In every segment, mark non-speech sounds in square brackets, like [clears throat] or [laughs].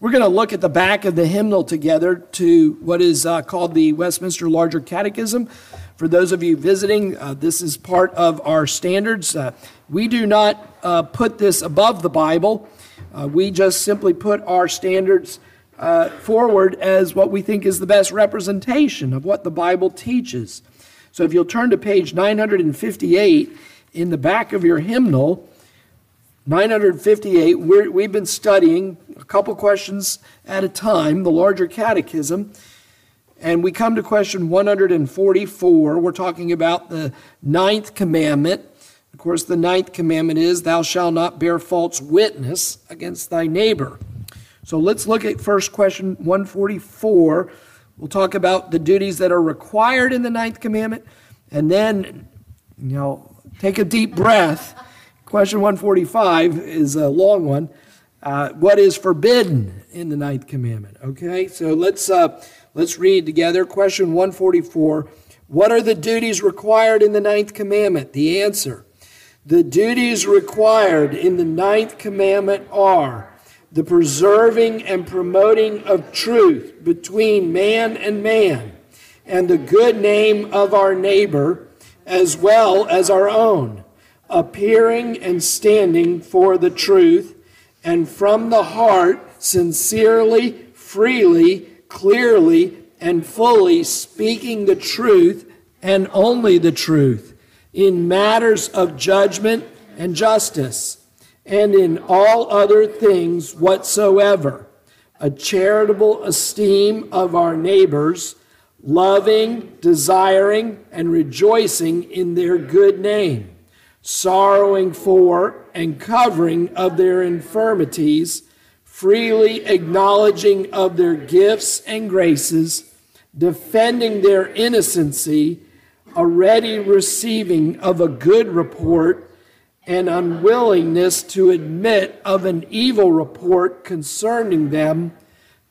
We're going to look at the back of the hymnal together to what is uh, called the Westminster Larger Catechism. For those of you visiting, uh, this is part of our standards. Uh, we do not uh, put this above the Bible, uh, we just simply put our standards uh, forward as what we think is the best representation of what the Bible teaches. So if you'll turn to page 958 in the back of your hymnal, 958, we have been studying a couple questions at a time, the larger catechism. And we come to question 144. We're talking about the ninth commandment. Of course, the ninth commandment is, Thou shalt not bear false witness against thy neighbor. So let's look at first question 144. We'll talk about the duties that are required in the ninth commandment. And then, you know, take a deep breath Question 145 is a long one. Uh, what is forbidden in the ninth commandment? Okay, so let's uh, let's read together. Question 144. What are the duties required in the ninth commandment? The answer: The duties required in the ninth commandment are the preserving and promoting of truth between man and man, and the good name of our neighbor as well as our own appearing and standing for the truth, and from the heart, sincerely, freely, clearly, and fully speaking the truth and only the truth in matters of judgment and justice, and in all other things whatsoever, a charitable esteem of our neighbors, loving, desiring, and rejoicing in their good name sorrowing for and covering of their infirmities, freely acknowledging of their gifts and graces, defending their innocency, a ready receiving of a good report, and unwillingness to admit of an evil report concerning them,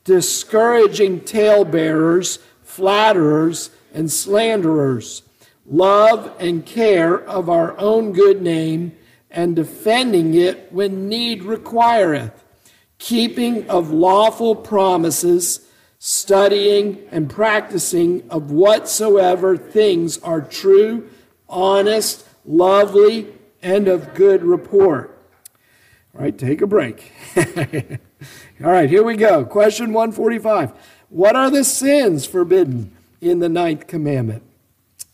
discouraging talebearers, flatterers, and slanderers love and care of our own good name, and defending it when need requireth, keeping of lawful promises, studying and practicing of whatsoever things are true, honest, lovely, and of good report. All right, take a break. [laughs] All right, here we go. Question 145. What are the sins forbidden in the ninth commandment?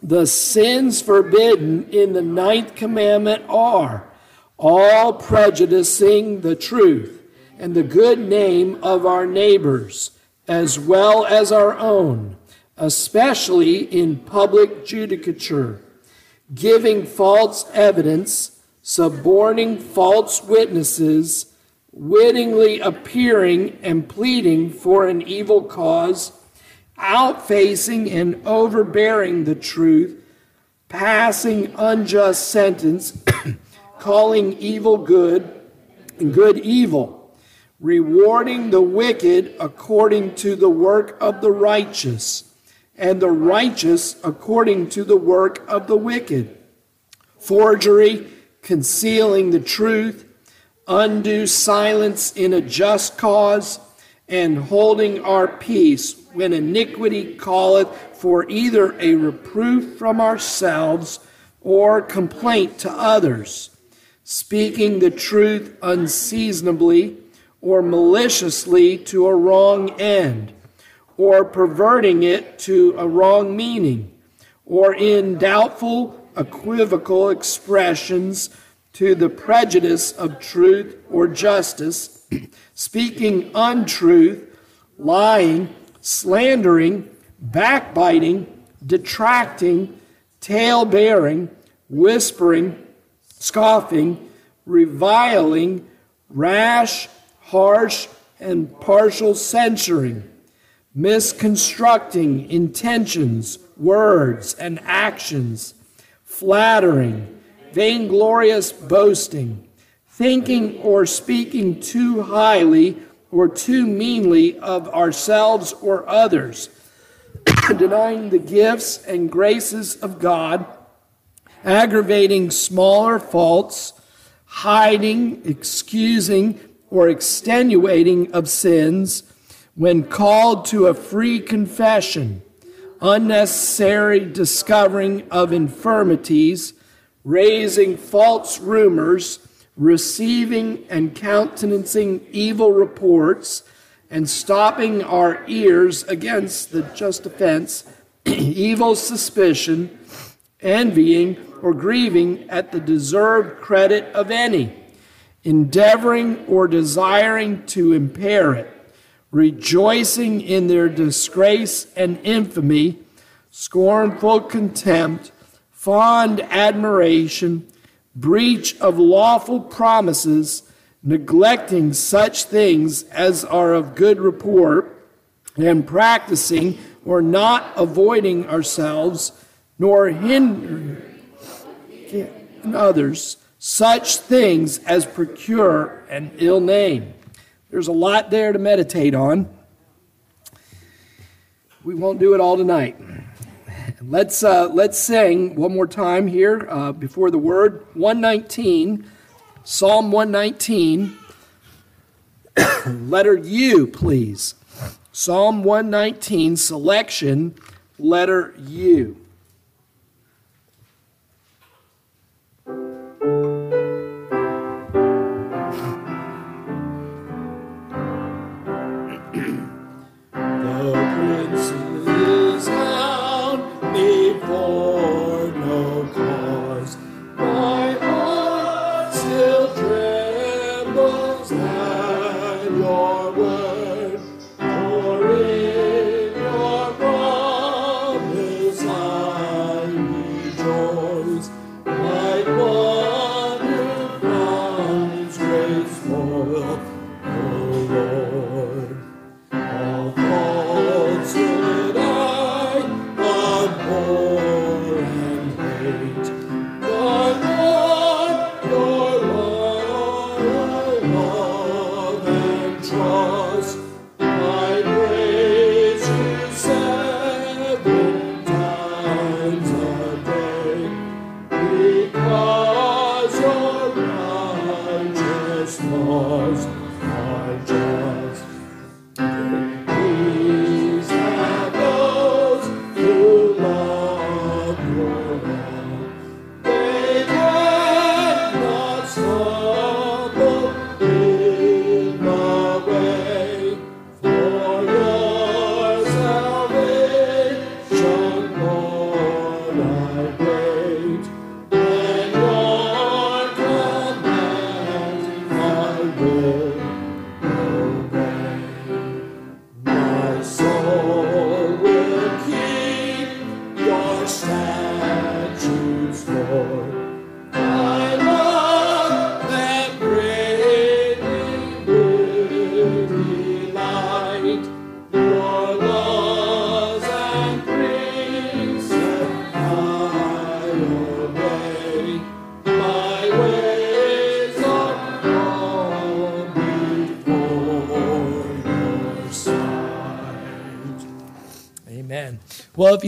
The sins forbidden in the ninth commandment are all prejudicing the truth and the good name of our neighbors, as well as our own, especially in public judicature, giving false evidence, suborning false witnesses, wittingly appearing and pleading for an evil cause outfacing and overbearing the truth, passing unjust sentence, [coughs] calling evil good and good evil, rewarding the wicked according to the work of the righteous, and the righteous according to the work of the wicked, forgery, concealing the truth, undue silence in a just cause, and holding our peace when iniquity calleth for either a reproof from ourselves or complaint to others, speaking the truth unseasonably or maliciously to a wrong end, or perverting it to a wrong meaning, or in doubtful, equivocal expressions to the prejudice of truth or justice, [clears throat] speaking untruth, lying, slandering, backbiting, detracting, tale bearing, whispering, scoffing, reviling, rash, harsh, and partial censuring, misconstructing intentions, words, and actions, flattering, vainglorious boasting, thinking or speaking too highly or too meanly of ourselves or others, [coughs] denying the gifts and graces of God, aggravating smaller faults, hiding, excusing, or extenuating of sins when called to a free confession, unnecessary discovering of infirmities, raising false rumors, receiving and countenancing evil reports, and stopping our ears against the just offense, [clears throat] evil suspicion, envying, or grieving at the deserved credit of any, endeavoring or desiring to impair it, rejoicing in their disgrace and infamy, scornful contempt, fond admiration, breach of lawful promises, neglecting such things as are of good report, and practicing or not avoiding ourselves, nor hindering others such things as procure an ill name. There's a lot there to meditate on. We won't do it all tonight. Let's, uh, let's sing one more time here uh, before the word 119, Psalm 119, [coughs] letter U, please. Psalm 119, selection, letter U.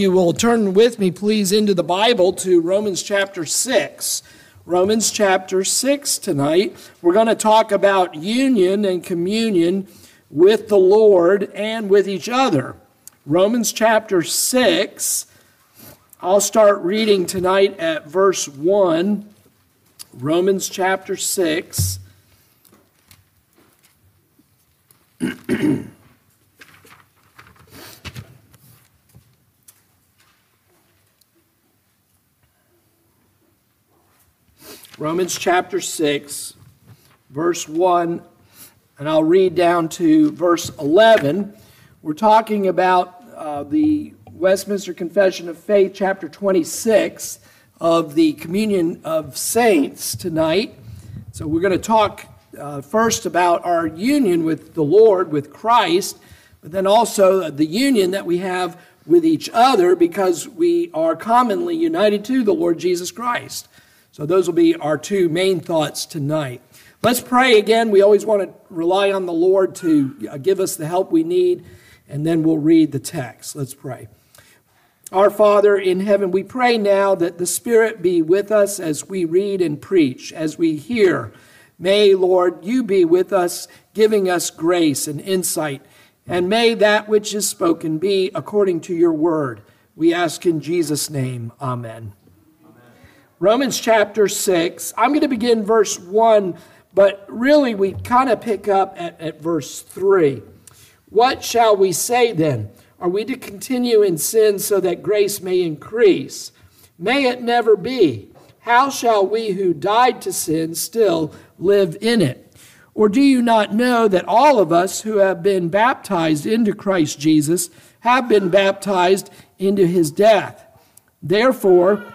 you will turn with me, please, into the Bible to Romans chapter 6. Romans chapter 6 tonight. We're going to talk about union and communion with the Lord and with each other. Romans chapter 6. I'll start reading tonight at verse 1. Romans chapter 6. [clears throat] Romans chapter 6, verse 1, and I'll read down to verse 11. We're talking about uh, the Westminster Confession of Faith, chapter 26 of the Communion of Saints tonight. So we're going to talk uh, first about our union with the Lord, with Christ, but then also the union that we have with each other because we are commonly united to the Lord Jesus Christ. So, those will be our two main thoughts tonight. Let's pray again. We always want to rely on the Lord to uh, give us the help we need, and then we'll read the text. Let's pray. Our Father in heaven, we pray now that the Spirit be with us as we read and preach, as we hear May, Lord, you be with us, giving us grace and insight. And may that which is spoken be according to your word. We ask in Jesus' name. Amen. Amen. Romans chapter 6. I'm going to begin verse 1, but really we kind of pick up at, at verse 3. What shall we say then? Are we to continue in sin so that grace may increase? May it never be. How shall we who died to sin still live in it? Or do you not know that all of us who have been baptized into Christ Jesus have been baptized into his death? Therefore,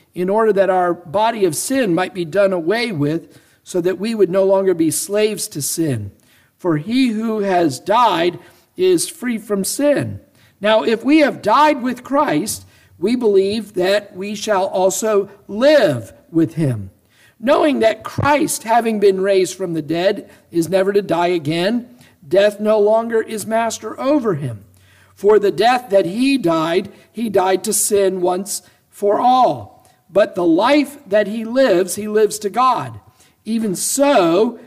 in order that our body of sin might be done away with, so that we would no longer be slaves to sin. For he who has died is free from sin. Now, if we have died with Christ, we believe that we shall also live with him knowing that Christ, having been raised from the dead, is never to die again, death no longer is master over him. For the death that he died, he died to sin once for all. But the life that he lives, he lives to God. Even so,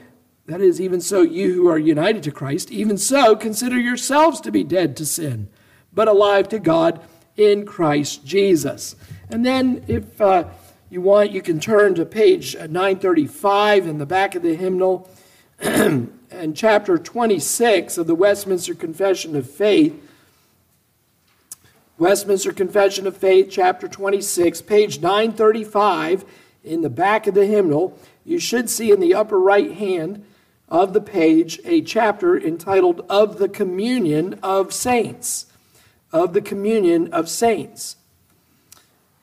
that is, even so, you who are united to Christ, even so, consider yourselves to be dead to sin, but alive to God in Christ Jesus. And then, if uh, you want, you can turn to page 935 in the back of the hymnal [clears throat] and chapter 26 of the Westminster Confession of Faith. Westminster Confession of Faith, chapter 26, page 935 in the back of the hymnal. You should see in the upper right hand of the page a chapter entitled Of the Communion of Saints. Of the Communion of Saints.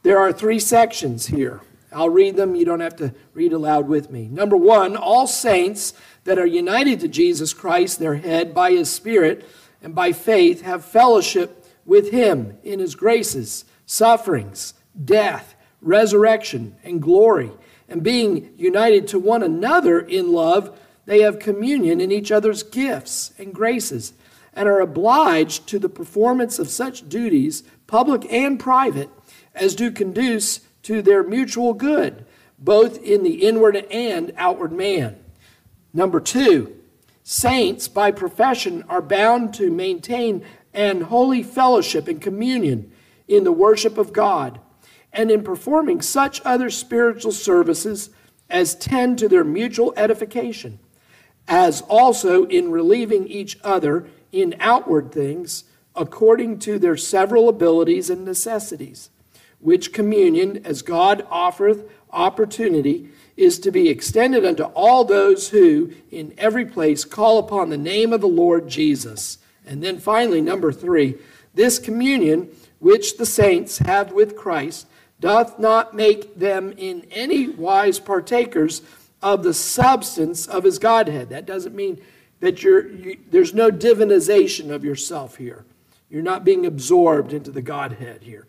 There are three sections here. I'll read them. You don't have to read aloud with me. Number one, all saints that are united to Jesus Christ, their head, by his Spirit and by faith, have fellowship with him in his graces, sufferings, death, resurrection, and glory. And being united to one another in love, they have communion in each other's gifts and graces, and are obliged to the performance of such duties, public and private as do conduce to their mutual good, both in the inward and outward man. Number two, saints by profession are bound to maintain an holy fellowship and communion in the worship of God and in performing such other spiritual services as tend to their mutual edification, as also in relieving each other in outward things according to their several abilities and necessities which communion, as God offereth opportunity, is to be extended unto all those who, in every place, call upon the name of the Lord Jesus. And then finally, number three, this communion which the saints have with Christ doth not make them in any wise partakers of the substance of his Godhead. That doesn't mean that you're, you, there's no divinization of yourself here. You're not being absorbed into the Godhead here.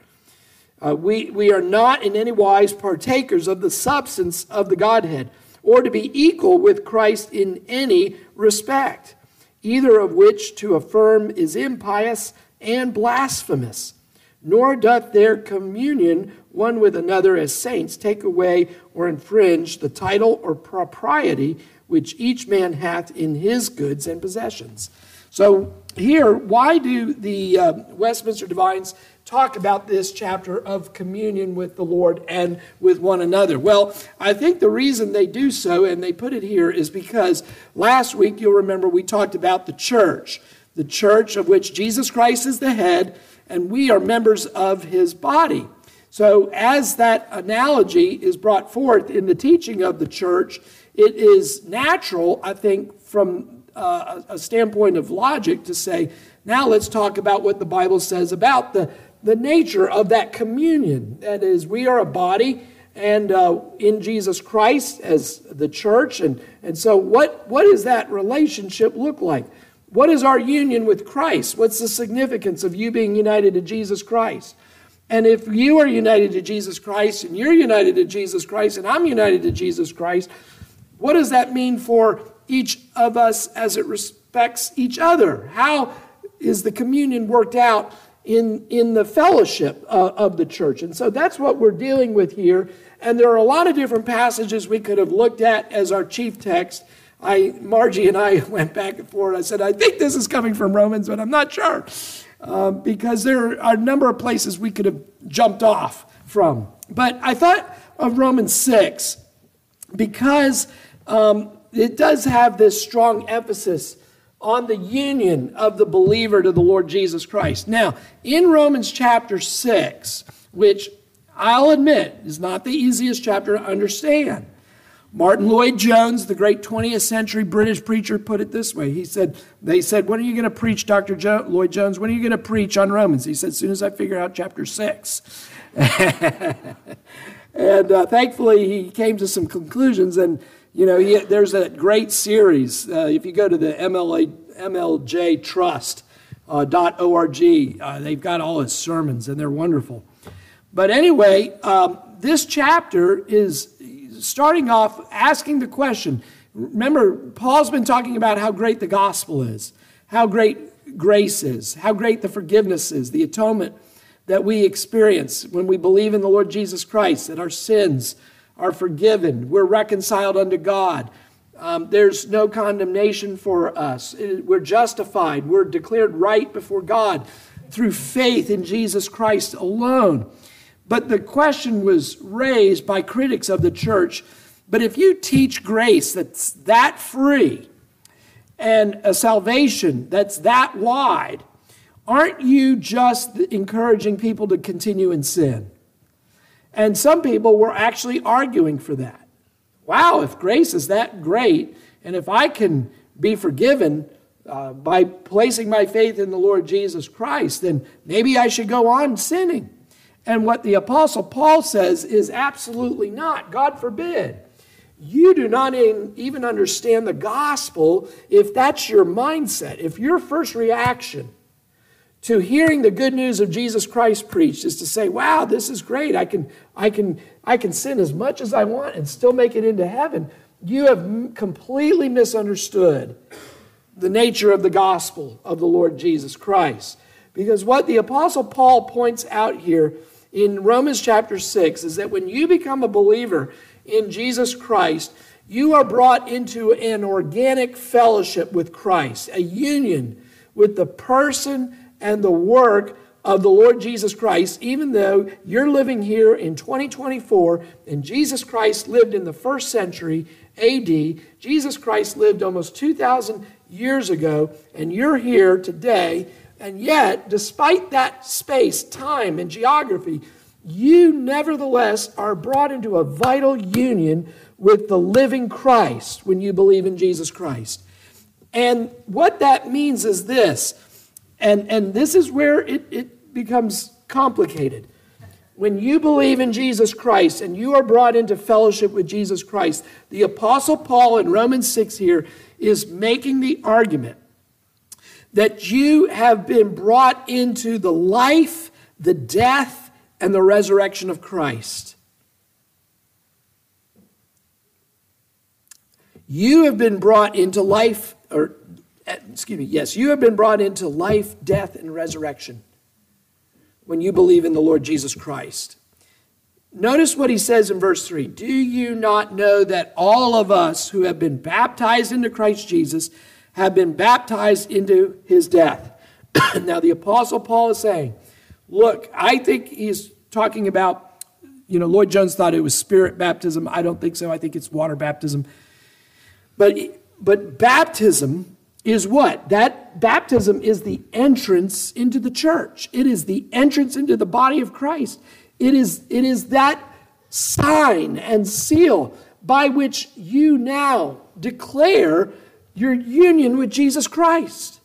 Uh, we, we are not in any wise partakers of the substance of the Godhead, or to be equal with Christ in any respect, either of which to affirm is impious and blasphemous. Nor doth their communion one with another as saints take away or infringe the title or propriety which each man hath in his goods and possessions. So, here, why do the uh, Westminster Divines talk about this chapter of communion with the Lord and with one another? Well, I think the reason they do so, and they put it here, is because last week, you'll remember, we talked about the church, the church of which Jesus Christ is the head, and we are members of his body. So, as that analogy is brought forth in the teaching of the church, it is natural, I think, from uh, a standpoint of logic to say, now let's talk about what the Bible says about the the nature of that communion. That is, we are a body and uh, in Jesus Christ as the church. And, and so, what, what does that relationship look like? What is our union with Christ? What's the significance of you being united to Jesus Christ? And if you are united to Jesus Christ and you're united to Jesus Christ and I'm united to Jesus Christ, what does that mean for each of us as it respects each other? How is the communion worked out in, in the fellowship uh, of the church. And so that's what we're dealing with here. And there are a lot of different passages we could have looked at as our chief text. I, Margie and I [laughs] went back and forth. I said, I think this is coming from Romans, but I'm not sure. Uh, because there are a number of places we could have jumped off from. But I thought of Romans 6 because um, it does have this strong emphasis on the union of the believer to the Lord Jesus Christ. Now, in Romans chapter 6, which I'll admit is not the easiest chapter to understand, Martyn Lloyd-Jones, the great 20th century British preacher, put it this way. He said, They said, When are you going to preach, Dr. Jo- Lloyd-Jones? When are you going to preach on Romans? He said, As soon as I figure out chapter 6. [laughs] and uh, thankfully, he came to some conclusions. And you know, he, there's a great series. Uh, if you go to the MLA, MLJ Trust. Uh, .org. Uh, they've got all his sermons, and they're wonderful. But anyway, um, this chapter is starting off asking the question. Remember, Paul's been talking about how great the gospel is, how great grace is, how great the forgiveness is, the atonement that we experience when we believe in the Lord Jesus Christ, that our sins are forgiven. We're reconciled unto God. Um, there's no condemnation for us. We're justified. We're declared right before God through faith in Jesus Christ alone. But the question was raised by critics of the church but if you teach grace that's that free and a salvation that's that wide, aren't you just encouraging people to continue in sin? And some people were actually arguing for that. Wow, if grace is that great, and if I can be forgiven uh, by placing my faith in the Lord Jesus Christ, then maybe I should go on sinning. And what the Apostle Paul says is absolutely not. God forbid. You do not even understand the gospel if that's your mindset. If your first reaction to hearing the good news of Jesus Christ preached is to say, wow, this is great. I can, I can, I can sin as much as I want and still make it into heaven. You have completely misunderstood the nature of the gospel of the Lord Jesus Christ. Because what the Apostle Paul points out here in Romans chapter 6 is that when you become a believer in Jesus Christ, you are brought into an organic fellowship with Christ, a union with the person and the work of the Lord Jesus Christ, even though you're living here in 2024 and Jesus Christ lived in the first century AD. Jesus Christ lived almost 2,000 years ago, and you're here today. And yet, despite that space, time, and geography, you nevertheless are brought into a vital union with the living Christ when you believe in Jesus Christ. And what that means is this and, and this is where it, it becomes complicated. When you believe in Jesus Christ and you are brought into fellowship with Jesus Christ, the Apostle Paul in Romans 6 here is making the argument that you have been brought into the life, the death, and the resurrection of Christ. You have been brought into life, or excuse me, yes, you have been brought into life, death, and resurrection when you believe in the Lord Jesus Christ. Notice what he says in verse 3 Do you not know that all of us who have been baptized into Christ Jesus have been baptized into his death? [clears throat] now, the Apostle Paul is saying, Look, I think he's talking about, you know, Lloyd-Jones thought it was spirit baptism. I don't think so. I think it's water baptism. But, but baptism is what? That baptism is the entrance into the church. It is the entrance into the body of Christ. It is, it is that sign and seal by which you now declare your union with Jesus Christ.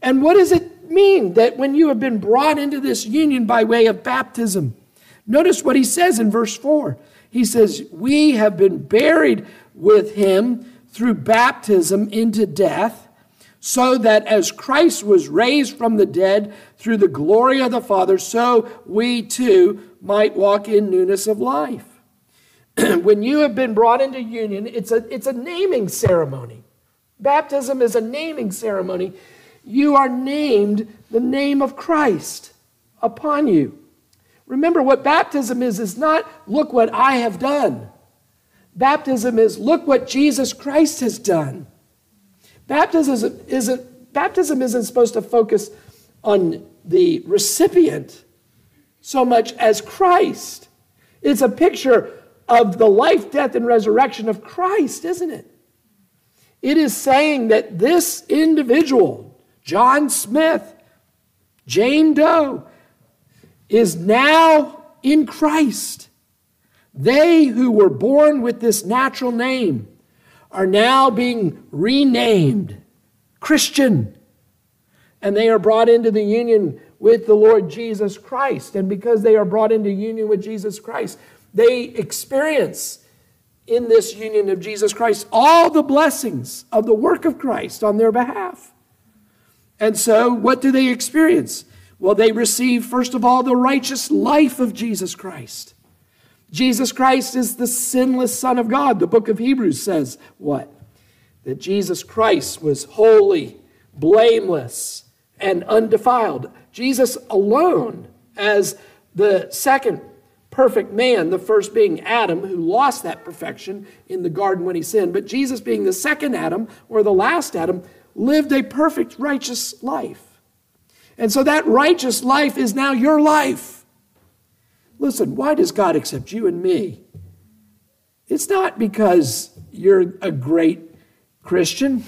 And what does it mean that when you have been brought into this union by way of baptism? Notice what he says in verse 4. He says, We have been buried with him through baptism into death, so that as Christ was raised from the dead through the glory of the Father, so we too might walk in newness of life. [clears throat] when you have been brought into union, it's a, it's a naming ceremony. Baptism is a naming ceremony. You are named the name of Christ upon you. Remember, what baptism is, is not look what I have done. Baptism is look what Jesus Christ has done. Baptism isn't, baptism isn't supposed to focus on the recipient so much as Christ. It's a picture of the life, death, and resurrection of Christ, isn't it? It is saying that this individual, John Smith, Jane Doe, is now in Christ. They who were born with this natural name are now being renamed Christian. And they are brought into the union with the Lord Jesus Christ. And because they are brought into union with Jesus Christ, they experience in this union of Jesus Christ all the blessings of the work of Christ on their behalf. And so, what do they experience? Well, they receive, first of all, the righteous life of Jesus Christ. Jesus Christ is the sinless Son of God. The book of Hebrews says what? That Jesus Christ was holy, blameless, and undefiled. Jesus alone, as the second perfect man, the first being Adam, who lost that perfection in the garden when he sinned, but Jesus being the second Adam, or the last Adam, lived a perfect, righteous life. And so that righteous life is now your life. Listen, why does God accept you and me? It's not because you're a great Christian.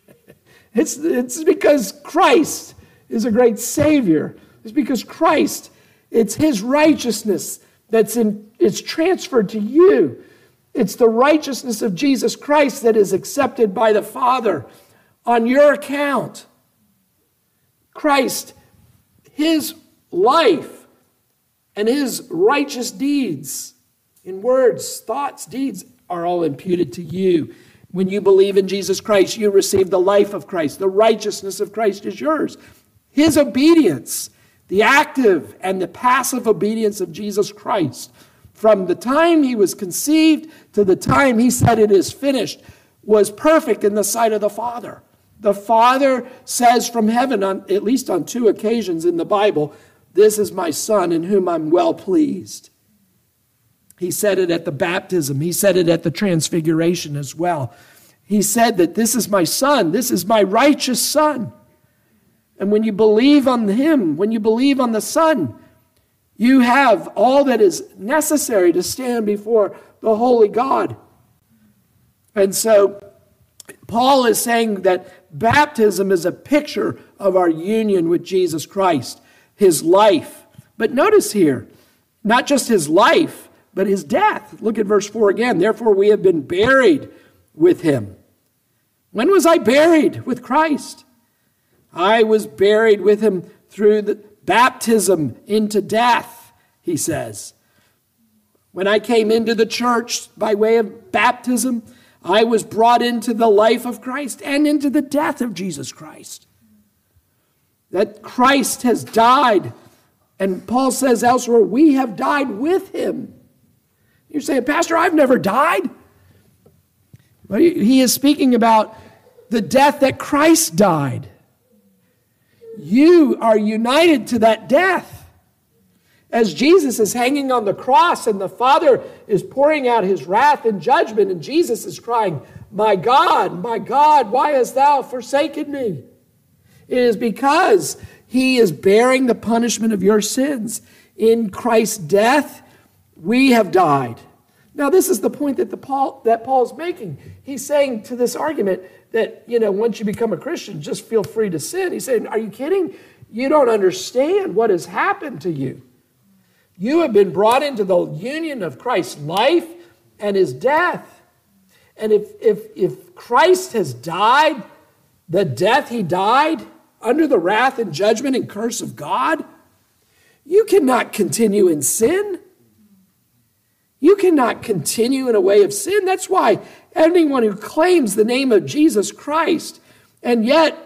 [laughs] it's, it's because Christ is a great Savior. It's because Christ, it's His righteousness that's in, it's transferred to you. It's the righteousness of Jesus Christ that is accepted by the Father on your account. Christ, His life and his righteous deeds in words, thoughts, deeds are all imputed to you. When you believe in Jesus Christ, you receive the life of Christ. The righteousness of Christ is yours. His obedience, the active and the passive obedience of Jesus Christ, from the time he was conceived to the time he said it is finished, was perfect in the sight of the Father. The Father says from heaven, on, at least on two occasions in the Bible, this is my son in whom I'm well pleased. He said it at the baptism, he said it at the transfiguration as well. He said that this is my son, this is my righteous son. And when you believe on him, when you believe on the son, you have all that is necessary to stand before the holy God. And so, Paul is saying that baptism is a picture of our union with Jesus Christ his life. But notice here, not just his life, but his death. Look at verse 4 again. Therefore, we have been buried with him. When was I buried with Christ? I was buried with him through the baptism into death, he says. When I came into the church by way of baptism, I was brought into the life of Christ and into the death of Jesus Christ that Christ has died. And Paul says elsewhere, we have died with him. You're saying, Pastor, I've never died. He is speaking about the death that Christ died. You are united to that death. As Jesus is hanging on the cross and the Father is pouring out his wrath and judgment, and Jesus is crying, My God, my God, why hast thou forsaken me? It is because he is bearing the punishment of your sins. In Christ's death, we have died. Now, this is the point that, the Paul, that Paul's making. He's saying to this argument that, you know, once you become a Christian, just feel free to sin. He's saying, Are you kidding? You don't understand what has happened to you. You have been brought into the union of Christ's life and his death. And if, if, if Christ has died, the death he died, under the wrath and judgment and curse of God, You cannot continue in sin. You cannot continue in a way of sin. That's why anyone who claims the name of Jesus Christ and yet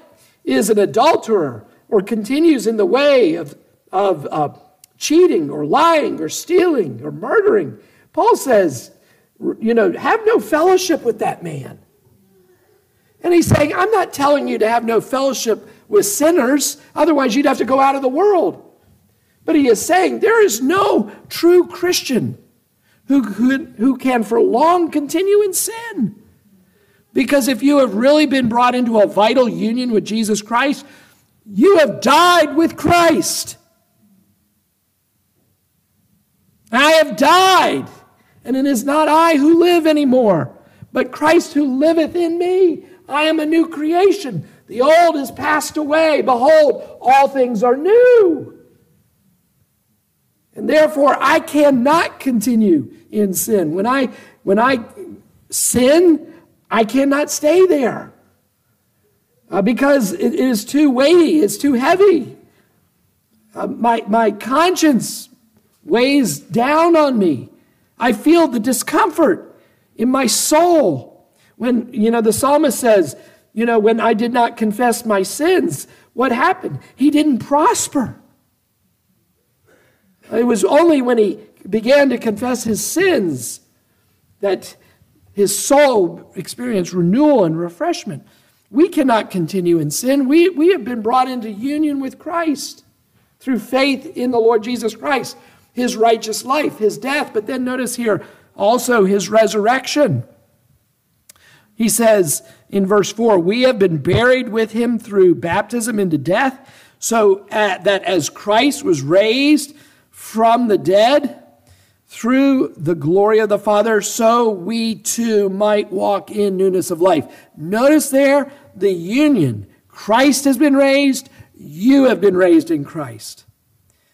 is an adulterer or continues in the way of, of uh, cheating or lying or stealing or murdering, Paul says, you know, have no fellowship with that man. And he's saying, I'm not telling you to have no fellowship with sinners, otherwise, you'd have to go out of the world. But he is saying there is no true Christian who, who, who can for long continue in sin. Because if you have really been brought into a vital union with Jesus Christ, you have died with Christ. I have died, and it is not I who live anymore, but Christ who liveth in me. I am a new creation. The old is passed away. Behold, all things are new. And therefore, I cannot continue in sin. When I, when I sin, I cannot stay there uh, because it is too weighty, it's too heavy. Uh, my, my conscience weighs down on me. I feel the discomfort in my soul. When, you know, the psalmist says, you know, when I did not confess my sins, what happened? He didn't prosper. It was only when he began to confess his sins that his soul experienced renewal and refreshment. We cannot continue in sin. We, we have been brought into union with Christ through faith in the Lord Jesus Christ, his righteous life, his death. But then notice here also his resurrection. He says in verse 4 We have been buried with him through baptism into death, so that as Christ was raised from the dead through the glory of the Father, so we too might walk in newness of life. Notice there the union. Christ has been raised, you have been raised in Christ.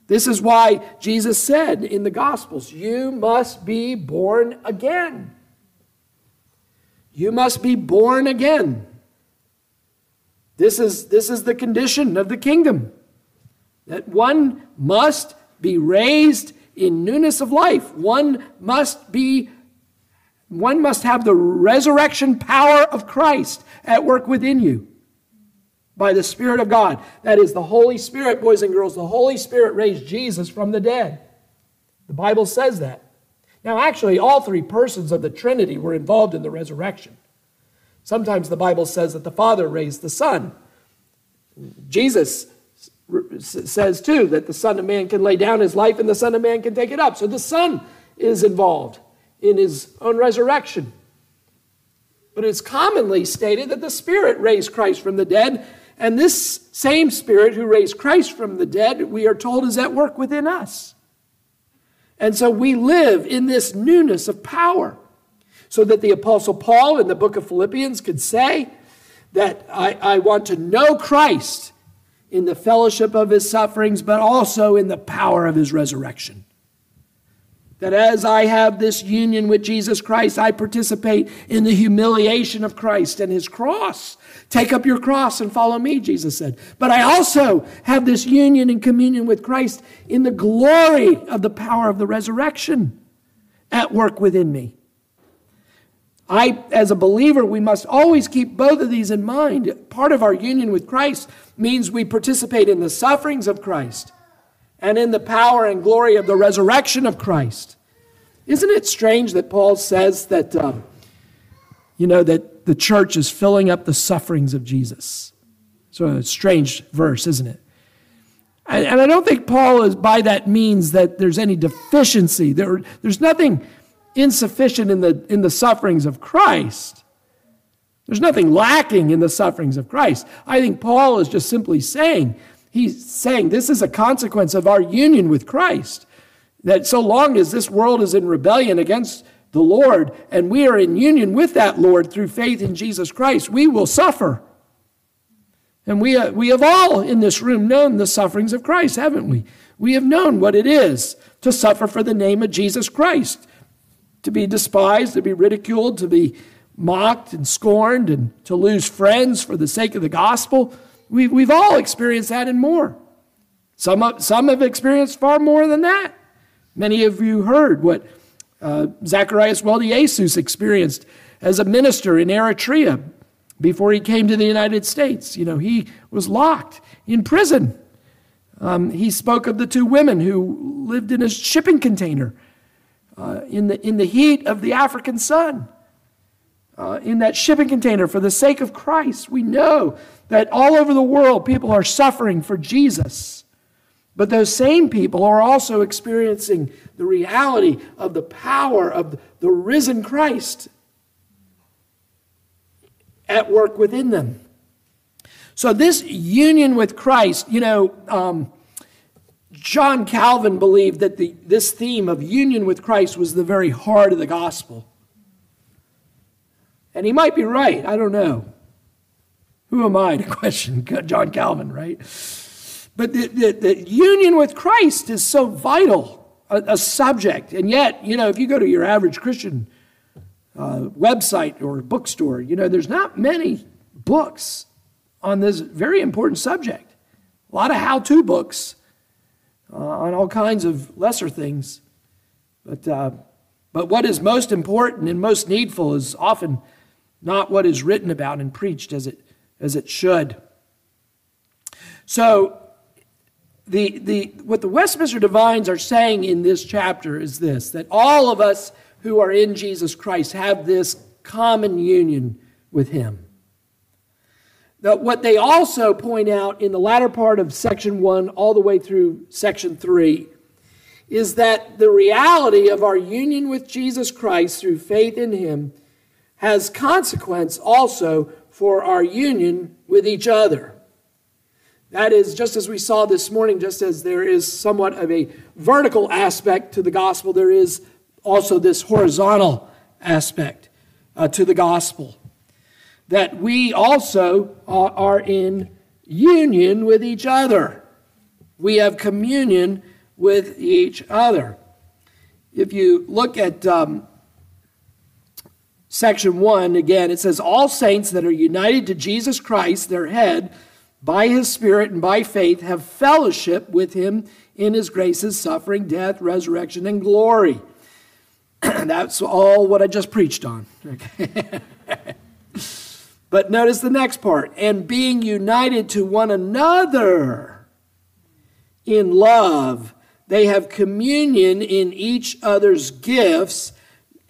This is why Jesus said in the Gospels, You must be born again. You must be born again. This is, this is the condition of the kingdom that one must be raised in newness of life. One must be one must have the resurrection power of Christ at work within you by the Spirit of God. That is the Holy Spirit, boys and girls. The Holy Spirit raised Jesus from the dead. The Bible says that. Now, actually, all three persons of the Trinity were involved in the resurrection. Sometimes the Bible says that the Father raised the Son. Jesus says too that the Son of Man can lay down his life and the Son of Man can take it up. So the Son is involved in his own resurrection. But it's commonly stated that the Spirit raised Christ from the dead, and this same Spirit who raised Christ from the dead, we are told, is at work within us. And so we live in this newness of power. So that the Apostle Paul in the book of Philippians could say that I, I want to know Christ in the fellowship of his sufferings, but also in the power of his resurrection. That as I have this union with Jesus Christ, I participate in the humiliation of Christ and his cross. Take up your cross and follow me, Jesus said. But I also have this union and communion with Christ in the glory of the power of the resurrection at work within me. I, as a believer, we must always keep both of these in mind. Part of our union with Christ means we participate in the sufferings of Christ and in the power and glory of the resurrection of Christ. Isn't it strange that Paul says that, uh, you know, that the church is filling up the sufferings of Jesus? So a strange verse, isn't it? And, and I don't think Paul is by that means that there's any deficiency. There, there's nothing insufficient in the, in the sufferings of Christ. There's nothing lacking in the sufferings of Christ. I think Paul is just simply saying, he's saying this is a consequence of our union with Christ. That so long as this world is in rebellion against the Lord and we are in union with that Lord through faith in Jesus Christ, we will suffer. And we, uh, we have all in this room known the sufferings of Christ, haven't we? We have known what it is to suffer for the name of Jesus Christ to be despised, to be ridiculed, to be mocked and scorned, and to lose friends for the sake of the gospel. We've, we've all experienced that and more. Some, some have experienced far more than that. Many of you heard what uh, Zacharias Weldiasus experienced as a minister in Eritrea before he came to the United States. You know, he was locked in prison. Um, he spoke of the two women who lived in a shipping container uh, in, the, in the heat of the African sun. Uh, in that shipping container for the sake of Christ. We know that all over the world people are suffering for Jesus. But those same people are also experiencing the reality of the power of the risen Christ at work within them. So, this union with Christ, you know, um, John Calvin believed that the, this theme of union with Christ was the very heart of the gospel. And he might be right. I don't know. Who am I to [laughs] question John Calvin, right? But the, the, the union with Christ is so vital a, a, subject. And yet, you know, if you go to your average Christian uh, website or bookstore, you know, there's not many books on this very important subject. A lot of how to books uh, on all kinds of lesser things. But, uh, but what is most important and most needful is often not what is written about and preached as it, as it should. So, the, the, what the Westminster Divines are saying in this chapter is this that all of us who are in Jesus Christ have this common union with Him. Now, what they also point out in the latter part of section one, all the way through section three, is that the reality of our union with Jesus Christ through faith in Him has consequence also for our union with each other. That is, just as we saw this morning, just as there is somewhat of a vertical aspect to the gospel, there is also this horizontal aspect uh, to the gospel. That we also are, are in union with each other. We have communion with each other. If you look at um, section 1, again, it says, All saints that are united to Jesus Christ, their head, by his Spirit and by faith, have fellowship with him in his graces, suffering, death, resurrection, and glory. [clears throat] That's all what I just preached on. [laughs] but notice the next part and being united to one another in love, they have communion in each other's gifts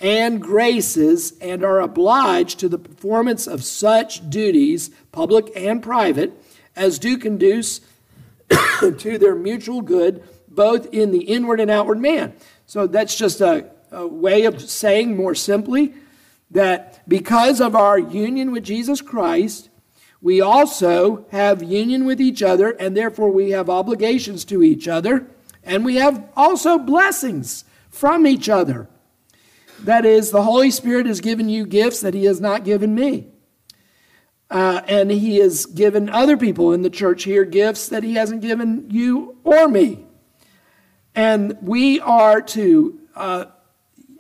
and graces and are obliged to the performance of such duties, public and private, as do conduce [coughs] to their mutual good, both in the inward and outward man. So that's just a, a way of saying more simply that because of our union with Jesus Christ, we also have union with each other, and therefore we have obligations to each other, and we have also blessings from each other. That is, the Holy Spirit has given you gifts that He has not given me. Uh, and He has given other people in the church here gifts that He hasn't given you or me. And we are to uh,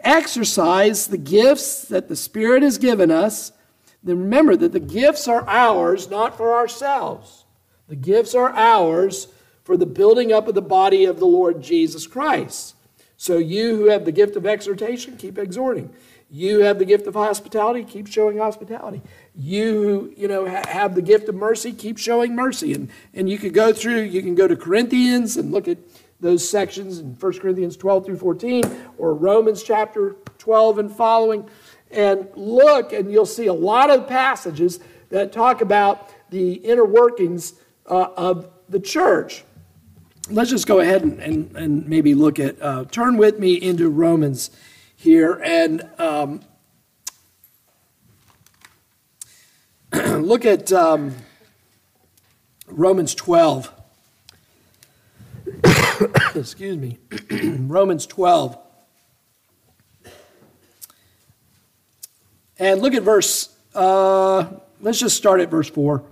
exercise the gifts that the Spirit has given us. Then remember that the gifts are ours, not for ourselves. The gifts are ours for the building up of the body of the Lord Jesus Christ. So you who have the gift of exhortation, keep exhorting. You have the gift of hospitality, keep showing hospitality. You who, you know, have the gift of mercy, keep showing mercy. And, and you could go through, you can go to Corinthians and look at those sections in 1 Corinthians 12 through 14 or Romans chapter 12 and following and look and you'll see a lot of passages that talk about the inner workings uh, of the church let's just go ahead and, and, and maybe look at, uh, turn with me into Romans here and um, [clears throat] look at um, Romans 12. [coughs] Excuse me. [clears throat] Romans 12. And look at verse, uh, let's just start at verse 4.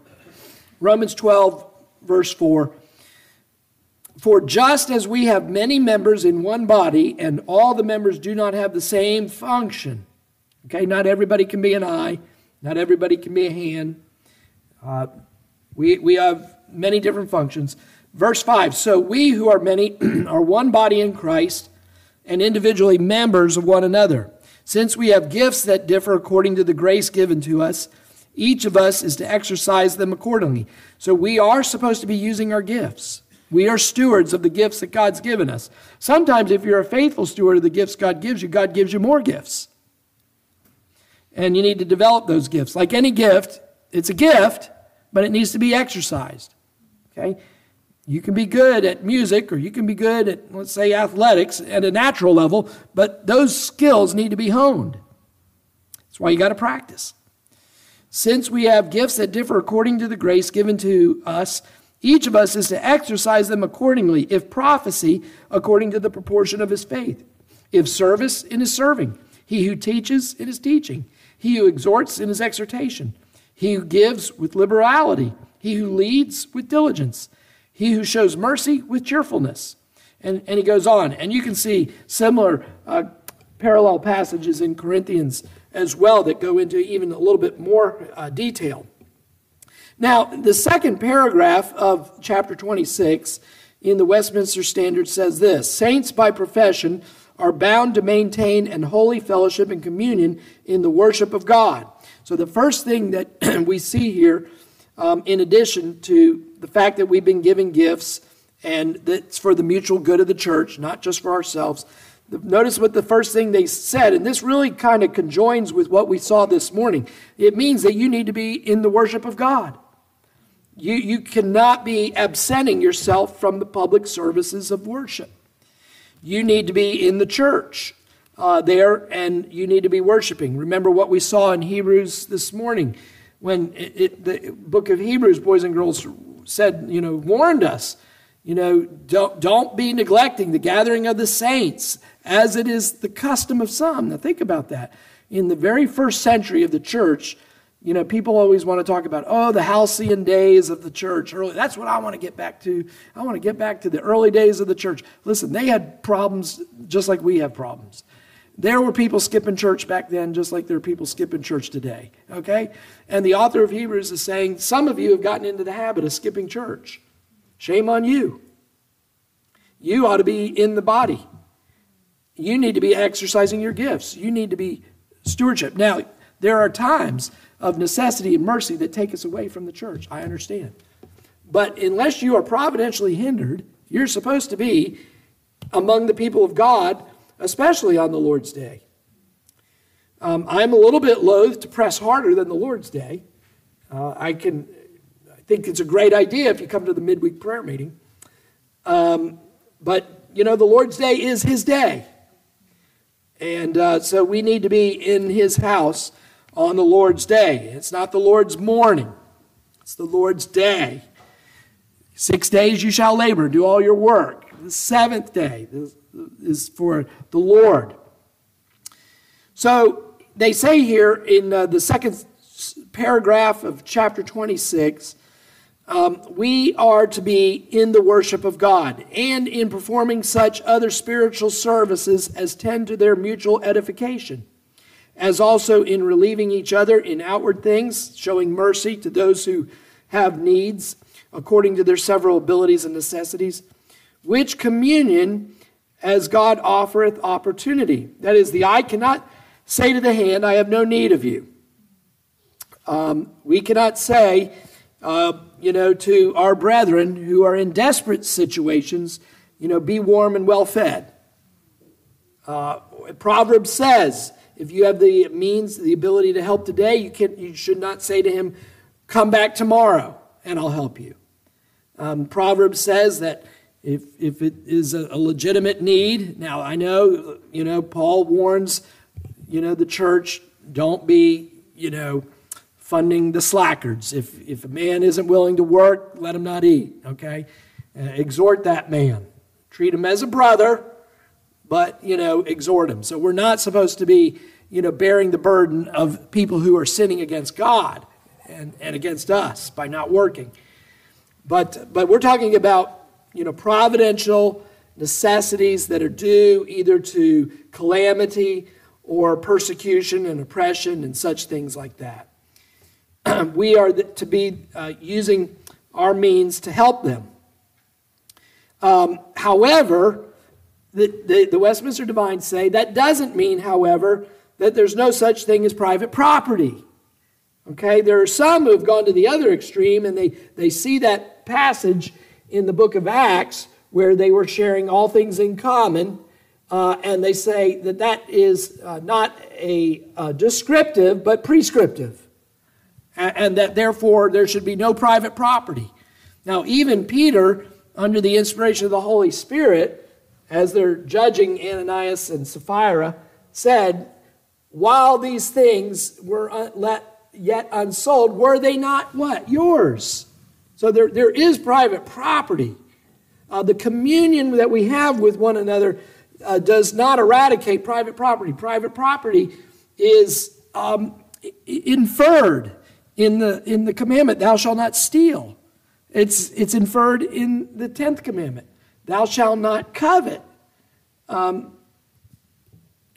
Romans 12, verse 4. For just as we have many members in one body, and all the members do not have the same function, okay, not everybody can be an eye, not everybody can be a hand. Uh, we, we have many different functions. Verse 5 So we who are many [clears throat] are one body in Christ and individually members of one another. Since we have gifts that differ according to the grace given to us, each of us is to exercise them accordingly. So we are supposed to be using our gifts. We are stewards of the gifts that God's given us. Sometimes, if you're a faithful steward of the gifts God gives you, God gives you more gifts. And you need to develop those gifts. Like any gift, it's a gift, but it needs to be exercised. Okay? You can be good at music or you can be good at, let's say, athletics at a natural level, but those skills need to be honed. That's why you got to practice. Since we have gifts that differ according to the grace given to us, each of us is to exercise them accordingly. If prophecy, according to the proportion of his faith. If service, in his serving. He who teaches, in his teaching. He who exhorts, in his exhortation. He who gives, with liberality. He who leads, with diligence he who shows mercy with cheerfulness. And, and he goes on. And you can see similar uh, parallel passages in Corinthians as well that go into even a little bit more uh, detail. Now, the second paragraph of chapter 26 in the Westminster Standard says this Saints by profession are bound to maintain an holy fellowship and communion in the worship of God. So, the first thing that [clears throat] we see here, um, in addition to the fact that we've been given gifts and that's for the mutual good of the church, not just for ourselves. Notice what the first thing they said, and this really kind of conjoins with what we saw this morning. It means that you need to be in the worship of God. You, you cannot be absenting yourself from the public services of worship. You need to be in the church uh, there, and you need to be worshiping. Remember what we saw in Hebrews this morning when it, it, the book of Hebrews, boys and girls, said, you know, warned us, you know, don't, don't be neglecting the gathering of the saints as it is the custom of some. Now, think about that. In the very first century of the church, you know, people always want to talk about, oh, the halcyon days of the church. Early, that's what I want to get back to. I want to get back to the early days of the church. Listen, they had problems just like we have problems. There were people skipping church back then, just like there are people skipping church today. Okay? And the author of Hebrews is saying, Some of you have gotten into the habit of skipping church. Shame on you. You ought to be in the body. You need to be exercising your gifts. You need to be stewardship. Now, there are times of necessity and mercy that take us away from the church. I understand. But unless you are providentially hindered, you're supposed to be among the people of God especially on the Lord's Day. Um, I'm a little bit loath to press harder than the Lord's Day. Uh, I can, I think it's a great idea if you come to the midweek prayer meeting. Um, but you know, the Lord's Day is His day, and uh, so we need to be in His house on the Lord's day. It's not the Lord's morning; it's the Lord's day. Six days you shall labor, do all your work. The seventh day, is for the Lord. So they say here in uh, the second paragraph of chapter 26 um, we are to be in the worship of God and in performing such other spiritual services as tend to their mutual edification, as also in relieving each other in outward things, showing mercy to those who have needs according to their several abilities and necessities, which communion as God offereth opportunity. That is, the eye cannot say to the hand, I have no need of you. Um, we cannot say, uh, you know, to our brethren who are in desperate situations, you know, be warm and well fed. Uh, Proverbs says, if you have the means, the ability to help today, you, can, you should not say to him, come back tomorrow and I'll help you. Um, Proverbs says that if, if it is a, a legitimate need. Now, I know, you know, Paul warns, you know, the church, don't be, you know, funding the slackers. If, if a man isn't willing to work, let him not eat, okay? Uh, exhort that man. Treat him as a brother, but, you know, exhort him. So we're not supposed to be, you know, bearing the burden of people who are sinning against God and, and against us by not working. But, but we're talking about you know, providential necessities that are due either to calamity or persecution and oppression and such things like that. [clears throat] we are to be uh, using our means to help them. Um, however, the, the, the Westminster Divines say that doesn't mean, however, that there's no such thing as private property. Okay, there are some who have gone to the other extreme and they, they see that passage in the book of Acts where they were sharing all things in common, uh, and they say that that is uh, not a uh, descriptive but prescriptive, and, and that therefore there should be no private property. Now, even Peter, under the inspiration of the Holy Spirit, as they're judging Ananias and Sapphira, said, While these things were let, yet unsold, were they not what? Yours. So there, there is private property. Uh, the communion that we have with one another uh, does not eradicate private property. Private property is um, inferred in the, in the commandment, thou shalt not steal. It's, it's inferred in the 10th commandment, thou shalt not covet. Um,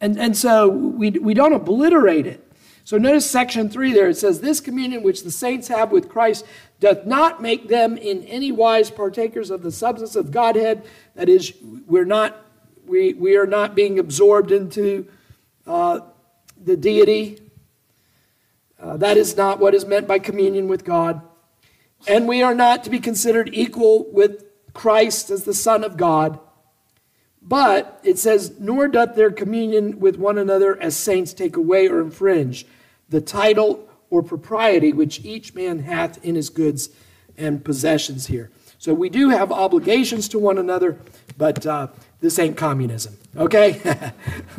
and, and so we, we don't obliterate it. So notice section 3 there. It says, This communion which the saints have with Christ doth not make them in any wise partakers of the substance of Godhead. That is, we're not, we, we are not being absorbed into uh, the deity. Uh, that is not what is meant by communion with God. And we are not to be considered equal with Christ as the Son of God. But it says, Nor doth their communion with one another as saints take away or infringe the title or propriety which each man hath in his goods and possessions here. So we do have obligations to one another, but uh, this ain't communism, okay? [laughs]